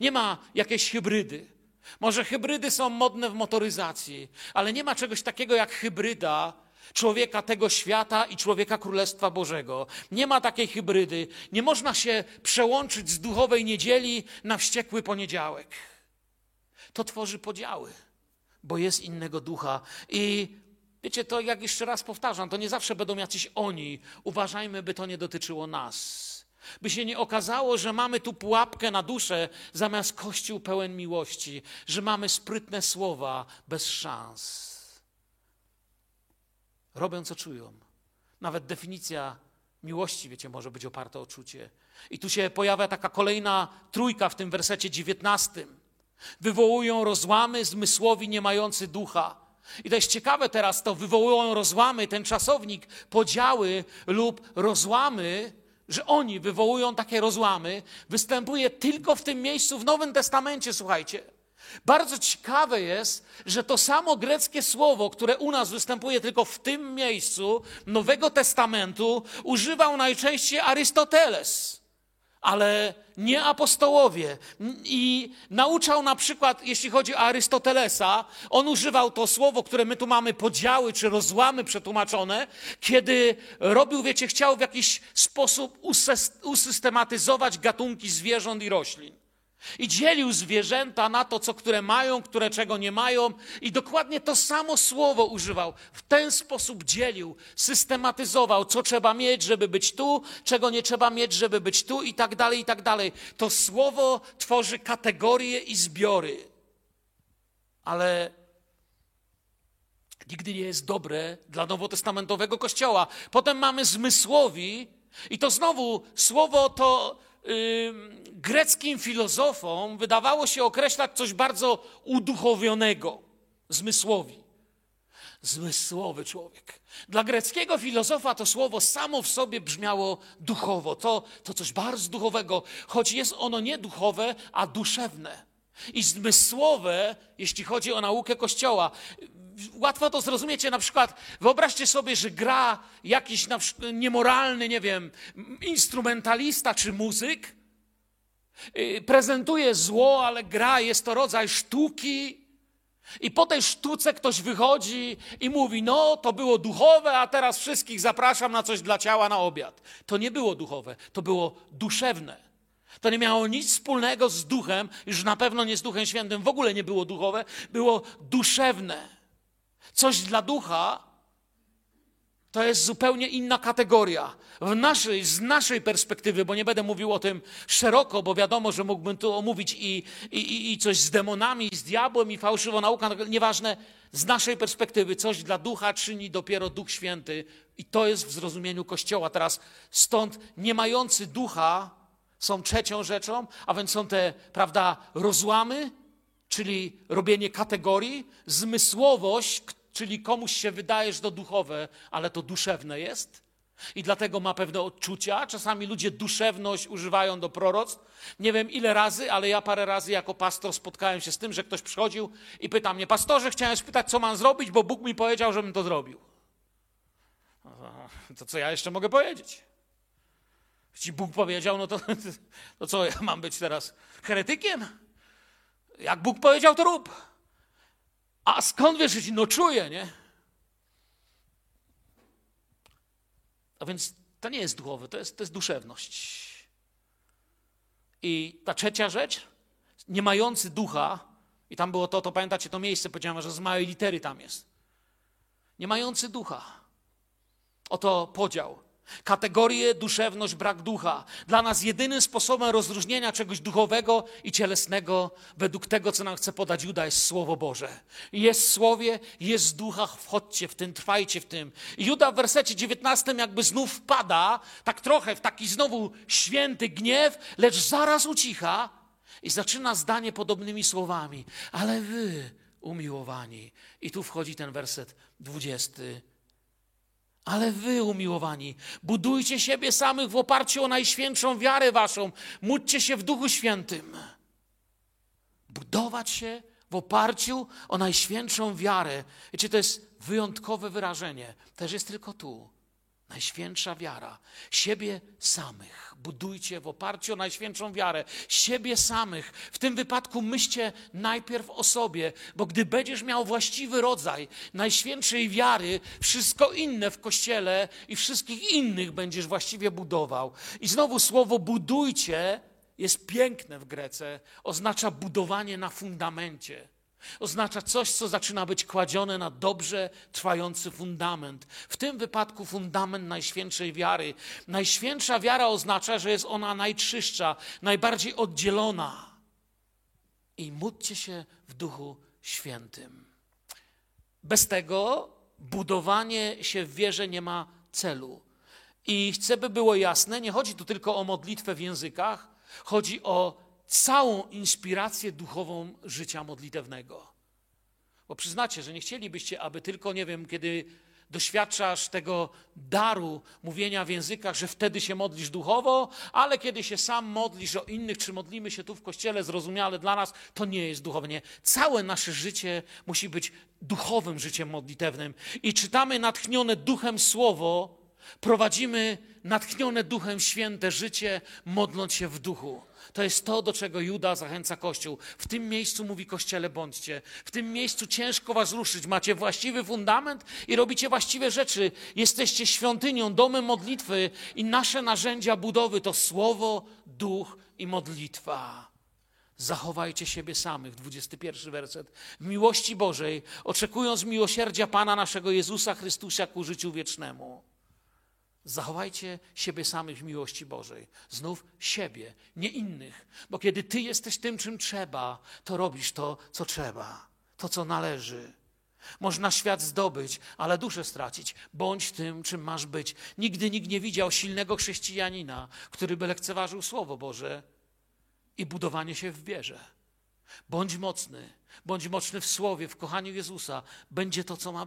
Nie ma jakiejś hybrydy. Może hybrydy są modne w motoryzacji, ale nie ma czegoś takiego jak hybryda człowieka tego świata i człowieka Królestwa Bożego. Nie ma takiej hybrydy. Nie można się przełączyć z duchowej niedzieli na wściekły poniedziałek. To tworzy podziały, bo jest innego ducha. I Wiecie, to jak jeszcze raz powtarzam, to nie zawsze będą jacyś oni. Uważajmy, by to nie dotyczyło nas. By się nie okazało, że mamy tu pułapkę na duszę zamiast kościół pełen miłości, że mamy sprytne słowa bez szans. Robią co czują. Nawet definicja miłości, wiecie, może być oparta o czucie. I tu się pojawia taka kolejna trójka w tym wersecie dziewiętnastym. Wywołują rozłamy zmysłowi nie mający ducha i to jest ciekawe teraz, to wywołują rozłamy, ten czasownik, podziały lub rozłamy, że oni wywołują takie rozłamy, występuje tylko w tym miejscu w Nowym Testamencie, słuchajcie. Bardzo ciekawe jest, że to samo greckie słowo, które u nas występuje tylko w tym miejscu Nowego Testamentu, używał najczęściej Arystoteles ale nie apostołowie. I nauczał na przykład, jeśli chodzi o Arystotelesa, on używał to słowo, które my tu mamy podziały czy rozłamy przetłumaczone, kiedy robił, wiecie, chciał w jakiś sposób usystematyzować gatunki zwierząt i roślin. I dzielił zwierzęta na to, co które mają, które czego nie mają, i dokładnie to samo słowo używał. W ten sposób dzielił, systematyzował, co trzeba mieć, żeby być tu, czego nie trzeba mieć, żeby być tu, i tak dalej, i tak dalej. To słowo tworzy kategorie i zbiory. Ale nigdy nie jest dobre dla nowotestamentowego kościoła. Potem mamy zmysłowi, i to znowu słowo to greckim filozofom wydawało się określać coś bardzo uduchowionego, zmysłowi. Zmysłowy człowiek. Dla greckiego filozofa to słowo samo w sobie brzmiało duchowo. To, to coś bardzo duchowego, choć jest ono nie duchowe, a duszewne. I zmysłowe, jeśli chodzi o naukę Kościoła. Łatwo to zrozumiecie. Na przykład wyobraźcie sobie, że gra jakiś na niemoralny, nie wiem, instrumentalista czy muzyk. Y, prezentuje zło, ale gra jest to rodzaj sztuki. I po tej sztuce ktoś wychodzi i mówi: No, to było duchowe, a teraz wszystkich zapraszam na coś dla ciała na obiad. To nie było duchowe, to było duszewne. To nie miało nic wspólnego z duchem, już na pewno nie z duchem świętym, w ogóle nie było duchowe, było duszewne. Coś dla ducha to jest zupełnie inna kategoria. W naszej, z naszej perspektywy, bo nie będę mówił o tym szeroko, bo wiadomo, że mógłbym tu omówić i, i, i coś z demonami, z diabłem, i fałszywą nauką, nieważne. Z naszej perspektywy coś dla ducha czyni dopiero Duch Święty, i to jest w zrozumieniu Kościoła. Teraz stąd nie mający ducha są trzecią rzeczą, a więc są te, prawda, rozłamy, czyli robienie kategorii, zmysłowość, czyli komuś się wydaje, że to duchowe, ale to duszewne jest. I dlatego ma pewne odczucia. Czasami ludzie duszewność używają do proroctw. Nie wiem ile razy, ale ja parę razy jako pastor spotkałem się z tym, że ktoś przychodził i pyta mnie, pastorze, chciałem spytać, co mam zrobić, bo Bóg mi powiedział, żebym to zrobił. To co ja jeszcze mogę powiedzieć? Ci Bóg powiedział, no to, to co, ja mam być teraz heretykiem? Jak Bóg powiedział, to rób. A skąd wiesz, że ci no czuję, nie? A więc to nie jest duchowe, to jest, to jest duszewność. I ta trzecia rzecz, nie mający ducha, i tam było to, to pamiętacie to miejsce, powiedziałem, że z małej litery tam jest. Nie mający ducha. Oto podział. Kategorie duszewność, brak ducha. Dla nas jedynym sposobem rozróżnienia czegoś duchowego i cielesnego, według tego, co nam chce podać Juda, jest Słowo Boże. Jest Słowie, jest w duchach, wchodźcie w tym, trwajcie w tym. I Juda w wersecie 19 jakby znów wpada, tak trochę w taki znowu święty gniew, lecz zaraz ucicha i zaczyna zdanie podobnymi słowami. Ale wy, umiłowani. I tu wchodzi ten werset 20 ale wy, umiłowani, budujcie siebie samych w oparciu o najświętszą wiarę waszą. Módlcie się w Duchu Świętym. Budować się w oparciu o najświętszą wiarę. Wiecie, to jest wyjątkowe wyrażenie. Też jest tylko tu. Najświętsza wiara. Siebie samych. Budujcie w oparciu o najświętszą wiarę. Siebie samych. W tym wypadku myślcie najpierw o sobie, bo gdy będziesz miał właściwy rodzaj najświętszej wiary, wszystko inne w kościele i wszystkich innych będziesz właściwie budował. I znowu słowo budujcie jest piękne w Grece. Oznacza budowanie na fundamencie. Oznacza coś, co zaczyna być kładzione na dobrze trwający fundament. W tym wypadku fundament najświętszej wiary. Najświętsza wiara oznacza, że jest ona najczystsza, najbardziej oddzielona. I módlcie się w Duchu Świętym. Bez tego budowanie się w wierze nie ma celu. I chcę, by było jasne, nie chodzi tu tylko o modlitwę w językach, chodzi o całą inspirację duchową życia modlitewnego. Bo przyznacie, że nie chcielibyście, aby tylko, nie wiem, kiedy doświadczasz tego daru mówienia w językach, że wtedy się modlisz duchowo, ale kiedy się sam modlisz o innych, czy modlimy się tu w kościele zrozumiale dla nas, to nie jest duchowe. Nie. Całe nasze życie musi być duchowym życiem modlitewnym. I czytamy natchnione duchem słowo, prowadzimy natchnione duchem święte życie, modląc się w duchu. To jest to, do czego Juda zachęca Kościół. W tym miejscu mówi Kościele bądźcie. W tym miejscu ciężko was ruszyć. Macie właściwy fundament i robicie właściwe rzeczy. Jesteście świątynią, domem modlitwy i nasze narzędzia budowy to słowo, duch i modlitwa. Zachowajcie siebie samych, 21 werset. W miłości Bożej, oczekując miłosierdzia Pana naszego Jezusa Chrystusa ku życiu wiecznemu. Zachowajcie siebie samych w miłości Bożej. Znów siebie, nie innych. Bo kiedy ty jesteś tym, czym trzeba, to robisz to, co trzeba, to, co należy. Można świat zdobyć, ale duszę stracić. Bądź tym, czym masz być. Nigdy nikt nie widział silnego chrześcijanina, który by lekceważył Słowo Boże i budowanie się w wierze. Bądź mocny, bądź mocny w Słowie, w kochaniu Jezusa. Będzie to, co ma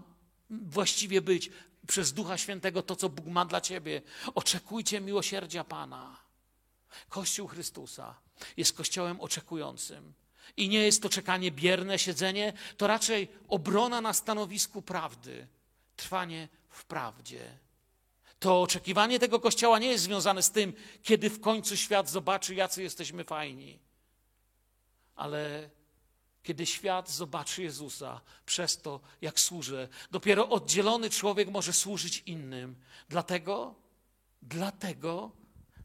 właściwie być przez Ducha Świętego to, co Bóg ma dla ciebie. Oczekujcie miłosierdzia Pana. Kościół Chrystusa jest kościołem oczekującym. i nie jest to czekanie bierne, siedzenie, to raczej obrona na stanowisku prawdy, trwanie w prawdzie. To oczekiwanie tego kościoła nie jest związane z tym, kiedy w końcu świat zobaczy, jacy jesteśmy fajni, ale kiedy świat zobaczy Jezusa przez to, jak służę. Dopiero oddzielony człowiek może służyć innym. Dlatego, dlatego,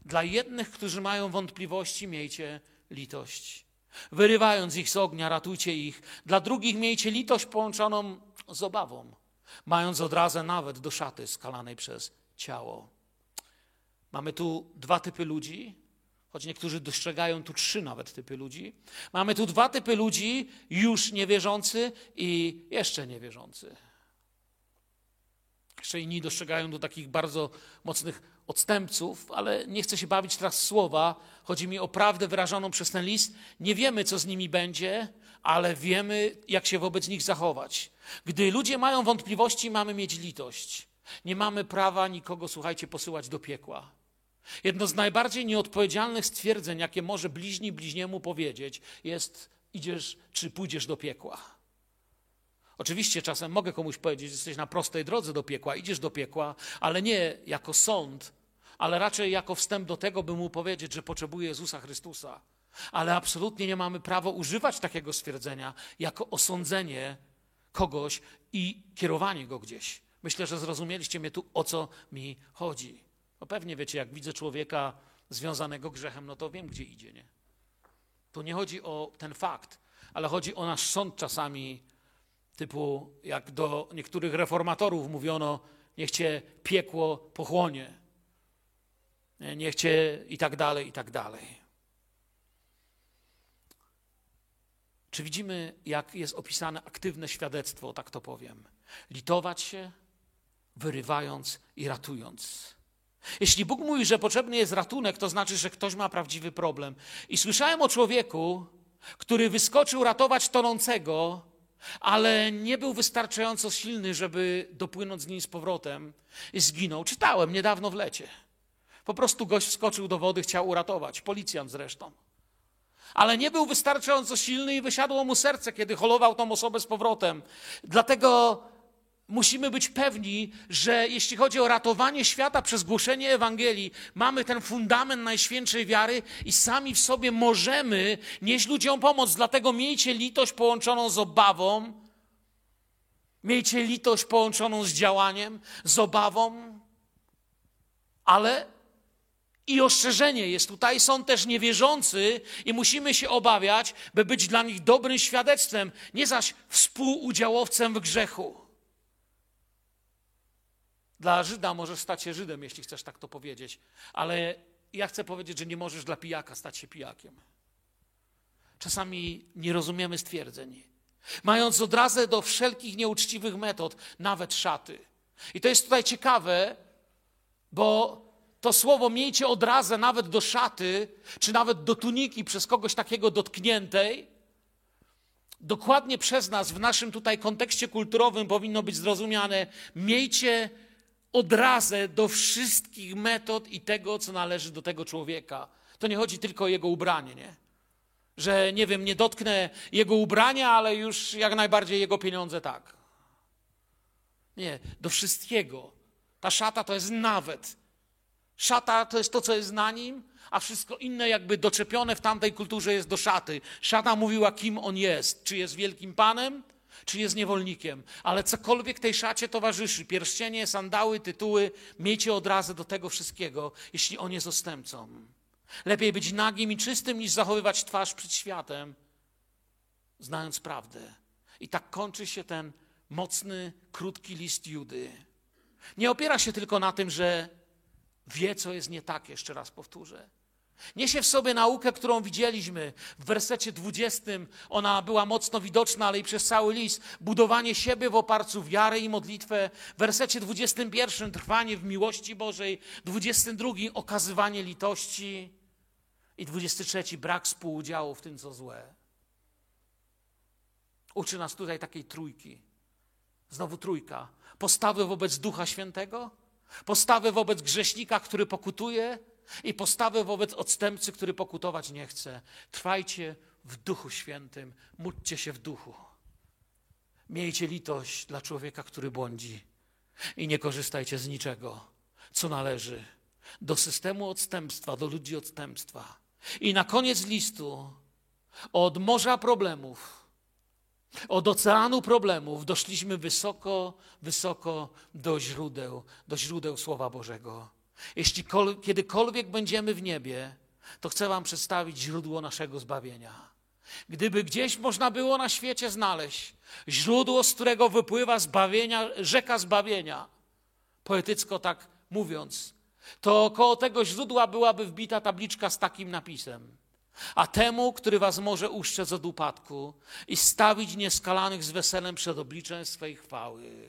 dla jednych, którzy mają wątpliwości, miejcie litość. Wyrywając ich z ognia, ratujcie ich. Dla drugich miejcie litość połączoną z obawą, mając odrazę nawet do szaty skalanej przez ciało. Mamy tu dwa typy ludzi, choć niektórzy dostrzegają tu trzy nawet typy ludzi. Mamy tu dwa typy ludzi, już niewierzący i jeszcze niewierzący. Jeszcze inni dostrzegają tu takich bardzo mocnych odstępców, ale nie chcę się bawić teraz słowa. Chodzi mi o prawdę wyrażoną przez ten list. Nie wiemy, co z nimi będzie, ale wiemy, jak się wobec nich zachować. Gdy ludzie mają wątpliwości, mamy mieć litość. Nie mamy prawa nikogo, słuchajcie, posyłać do piekła. Jedno z najbardziej nieodpowiedzialnych stwierdzeń, jakie może bliźni bliźniemu powiedzieć, jest: idziesz czy pójdziesz do piekła. Oczywiście czasem mogę komuś powiedzieć, że jesteś na prostej drodze do piekła, idziesz do piekła, ale nie jako sąd, ale raczej jako wstęp do tego, by mu powiedzieć, że potrzebuje Jezusa Chrystusa. Ale absolutnie nie mamy prawa używać takiego stwierdzenia jako osądzenie kogoś i kierowanie go gdzieś. Myślę, że zrozumieliście mnie tu, o co mi chodzi. No pewnie wiecie, jak widzę człowieka związanego grzechem, no to wiem, gdzie idzie, nie? Tu nie chodzi o ten fakt, ale chodzi o nasz sąd czasami, typu jak do niektórych reformatorów mówiono, niech cię piekło pochłonie, niech cię i tak dalej, i tak dalej. Czy widzimy, jak jest opisane aktywne świadectwo, tak to powiem? Litować się, wyrywając i ratując. Jeśli Bóg mówi, że potrzebny jest ratunek, to znaczy, że ktoś ma prawdziwy problem. I słyszałem o człowieku, który wyskoczył ratować tonącego, ale nie był wystarczająco silny, żeby dopłynąć z nim z powrotem i zginął. Czytałem niedawno w lecie. Po prostu gość wskoczył do wody, chciał uratować, policjant zresztą. Ale nie był wystarczająco silny i wysiadło mu serce, kiedy holował tą osobę z powrotem. Dlatego musimy być pewni, że jeśli chodzi o ratowanie świata przez głoszenie Ewangelii, mamy ten fundament najświętszej wiary i sami w sobie możemy nieść ludziom pomoc. Dlatego miejcie litość połączoną z obawą, miejcie litość połączoną z działaniem, z obawą, ale i ostrzeżenie jest tutaj, są też niewierzący i musimy się obawiać, by być dla nich dobrym świadectwem, nie zaś współudziałowcem w grzechu. Dla Żyda możesz stać się Żydem, jeśli chcesz tak to powiedzieć, ale ja chcę powiedzieć, że nie możesz dla pijaka stać się pijakiem. Czasami nie rozumiemy stwierdzeń, mając odrazę do wszelkich nieuczciwych metod, nawet szaty. I to jest tutaj ciekawe, bo to słowo miejcie odrazę nawet do szaty, czy nawet do tuniki przez kogoś takiego dotkniętej, dokładnie przez nas w naszym tutaj kontekście kulturowym powinno być zrozumiane miejcie odrazę do wszystkich metod i tego, co należy do tego człowieka. To nie chodzi tylko o jego ubranie, nie? Że nie wiem, nie dotknę jego ubrania, ale już jak najbardziej jego pieniądze tak. Nie, do wszystkiego. Ta szata to jest nawet. Szata to jest to, co jest na nim, a wszystko inne jakby doczepione w tamtej kulturze jest do szaty. Szata mówiła, kim on jest. Czy jest wielkim panem, czy jest niewolnikiem, ale cokolwiek tej szacie towarzyszy, pierścienie, sandały, tytuły, miejcie odrazę do tego wszystkiego, jeśli on jest ostępcą. Lepiej być nagim i czystym, niż zachowywać twarz przed światem, znając prawdę. I tak kończy się ten mocny, krótki list Judy. Nie opiera się tylko na tym, że wie, co jest nie tak, jeszcze raz powtórzę. Niesie w sobie naukę, którą widzieliśmy w wersecie 20. Ona była mocno widoczna, ale i przez cały list. Budowanie siebie w oparciu wiarę i modlitwę. W wersecie 21 trwanie w miłości Bożej. 22 okazywanie litości. I 23 brak współudziału w tym, co złe. Uczy nas tutaj takiej trójki. Znowu trójka. Postawy wobec Ducha Świętego. Postawy wobec grzesznika, który pokutuje i postawę wobec odstępcy, który pokutować nie chce. Trwajcie w Duchu Świętym, módlcie się w Duchu. Miejcie litość dla człowieka, który błądzi i nie korzystajcie z niczego, co należy do systemu odstępstwa, do ludzi odstępstwa. I na koniec listu od morza problemów, od oceanu problemów doszliśmy wysoko, wysoko do źródeł, do źródeł Słowa Bożego. Jeśli kiedykolwiek będziemy w niebie, to chcę Wam przedstawić źródło naszego zbawienia. Gdyby gdzieś można było na świecie znaleźć źródło, z którego wypływa zbawienia, rzeka zbawienia, poetycko tak mówiąc, to około tego źródła byłaby wbita tabliczka z takim napisem. A temu, który was może uszczec od upadku i stawić nieskalanych z weselem przed obliczem swej chwały.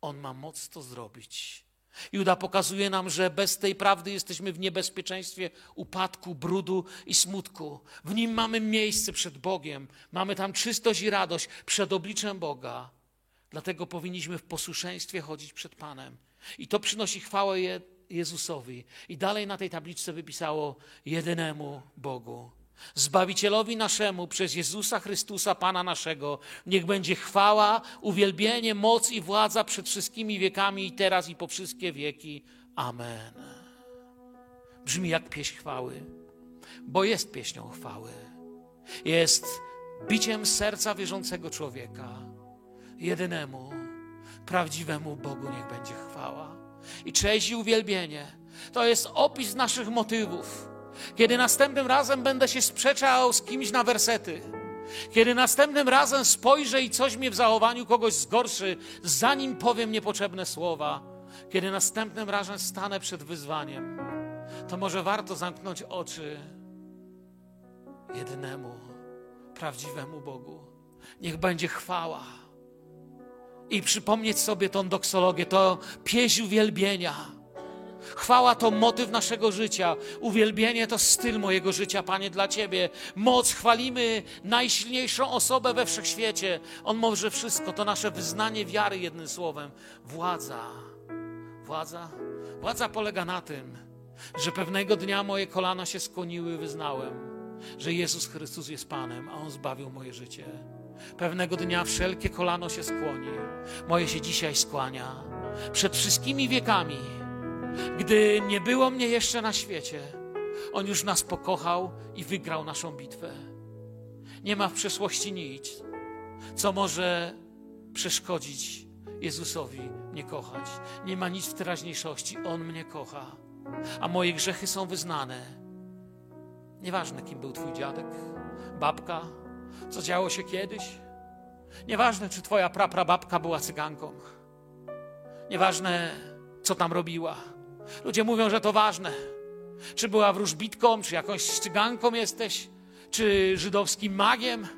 On ma moc to zrobić. Juda pokazuje nam, że bez tej prawdy jesteśmy w niebezpieczeństwie upadku, brudu i smutku. W nim mamy miejsce przed Bogiem, mamy tam czystość i radość przed obliczem Boga. Dlatego powinniśmy w posłuszeństwie chodzić przed Panem. I to przynosi chwałę Jezusowi. I dalej na tej tabliczce wypisało jedynemu Bogu. Zbawicielowi naszemu przez Jezusa Chrystusa, Pana naszego, niech będzie chwała, uwielbienie, moc i władza przed wszystkimi wiekami i teraz i po wszystkie wieki. Amen. Brzmi jak pieśń chwały, bo jest pieśnią chwały. Jest biciem serca wierzącego człowieka. Jedynemu, prawdziwemu Bogu niech będzie chwała. I cześć i uwielbienie to jest opis naszych motywów kiedy następnym razem będę się sprzeczał z kimś na wersety, kiedy następnym razem spojrzę i coś mnie w zachowaniu kogoś zgorszy, zanim powiem niepotrzebne słowa, kiedy następnym razem stanę przed wyzwaniem, to może warto zamknąć oczy jednemu, prawdziwemu Bogu. Niech będzie chwała. I przypomnieć sobie tą doksologię, to pieśń uwielbienia Chwała to motyw naszego życia. Uwielbienie to styl mojego życia, Panie, dla Ciebie. Moc chwalimy najsilniejszą osobę we wszechświecie. On może wszystko. To nasze wyznanie wiary, jednym słowem. Władza. Władza? Władza polega na tym, że pewnego dnia moje kolana się skłoniły, wyznałem, że Jezus Chrystus jest Panem, a On zbawił moje życie. Pewnego dnia wszelkie kolano się skłoni. Moje się dzisiaj skłania. Przed wszystkimi wiekami gdy nie było mnie jeszcze na świecie, On już nas pokochał i wygrał naszą bitwę. Nie ma w przeszłości nic, co może przeszkodzić Jezusowi mnie kochać. Nie ma nic w teraźniejszości. On mnie kocha, a moje grzechy są wyznane. Nieważne, kim był Twój dziadek, babka, co działo się kiedyś. Nieważne, czy Twoja praprababka była cyganką. Nieważne, co tam robiła. Ludzie mówią, że to ważne. Czy była wróżbitką, czy jakąś ściganką jesteś, czy żydowskim magiem,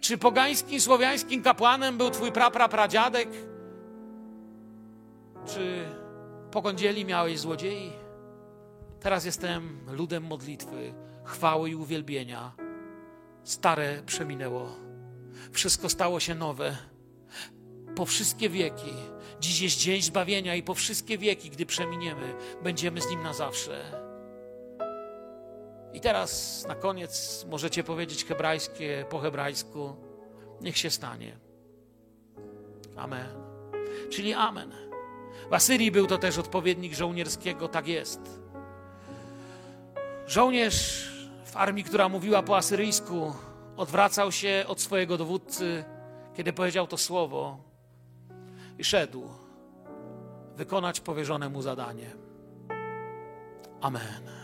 czy pogańskim, słowiańskim kapłanem był twój praprapradziadek, czy pogądzieli miałeś złodziei. Teraz jestem ludem modlitwy, chwały i uwielbienia. Stare przeminęło. Wszystko stało się nowe. Po wszystkie wieki Dziś jest dzień zbawienia i po wszystkie wieki, gdy przeminiemy, będziemy z Nim na zawsze. I teraz na koniec możecie powiedzieć hebrajskie po hebrajsku. Niech się stanie. Amen. Czyli amen. W Asyrii był to też odpowiednik żołnierskiego, tak jest. Żołnierz w armii, która mówiła po asyryjsku, odwracał się od swojego dowódcy, kiedy powiedział to słowo i szedł wykonać powierzone mu zadanie. Amen.